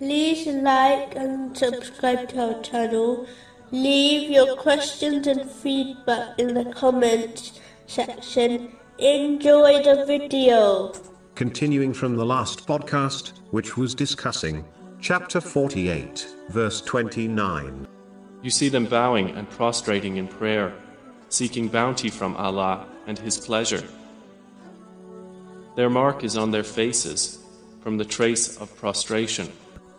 like and subscribe to our channel. Leave your questions and feedback in the comments section. Enjoy the video. Continuing from the last podcast, which was discussing chapter 48, verse 29. You see them bowing and prostrating in prayer, seeking bounty from Allah and His pleasure. Their mark is on their faces from the trace of prostration.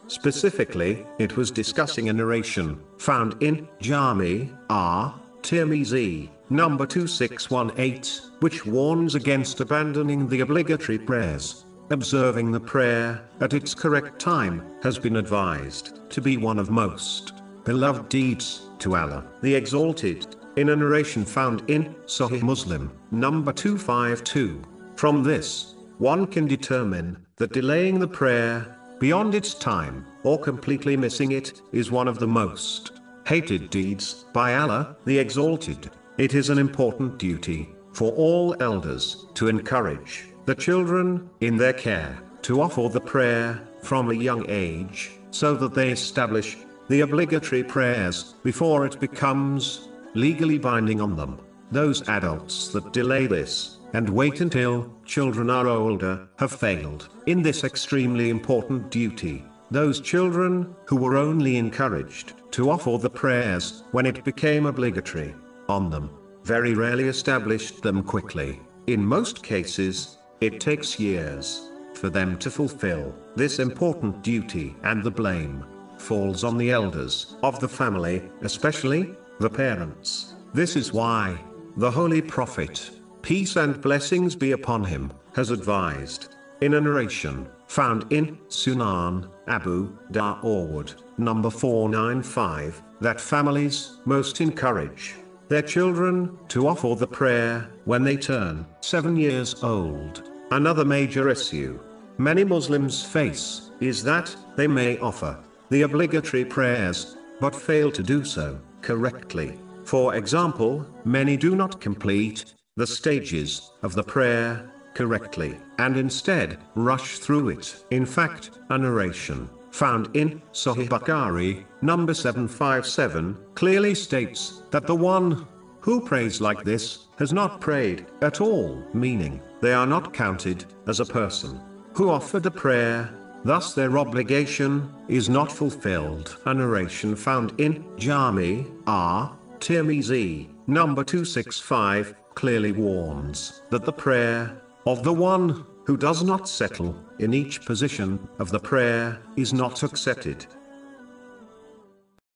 Specifically, it was discussing a narration found in Jami at Tirmizi, number 2618, which warns against abandoning the obligatory prayers. Observing the prayer at its correct time has been advised to be one of most beloved deeds to Allah, the Exalted, in a narration found in Sahih Muslim, number 252. From this, one can determine that delaying the prayer beyond its time, or completely missing it, is one of the most hated deeds by Allah, the Exalted. It is an important duty for all elders to encourage the children in their care to offer the prayer from a young age, so that they establish the obligatory prayers before it becomes legally binding on them. Those adults that delay this and wait until children are older have failed in this extremely important duty. Those children who were only encouraged to offer the prayers when it became obligatory on them very rarely established them quickly. In most cases, it takes years for them to fulfill this important duty, and the blame falls on the elders of the family, especially the parents. This is why the Holy Prophet, peace and blessings be upon him, has advised in a narration found in Sunan Abu Dawood, number 495, that families most encourage their children to offer the prayer when they turn seven years old. Another major issue many Muslims face is that they may offer the obligatory prayers but fail to do so correctly. For example, many do not complete the stages of the prayer correctly and instead rush through it. In fact, a narration found in Sahih Bukhari, number 757, clearly states that the one who prays like this has not prayed at all, meaning they are not counted as a person who offered a prayer. Thus, their obligation is not fulfilled. A narration found in Jami at Tirmizi, number 265, clearly warns that the prayer of the one who does not settle in each position of the prayer is not accepted.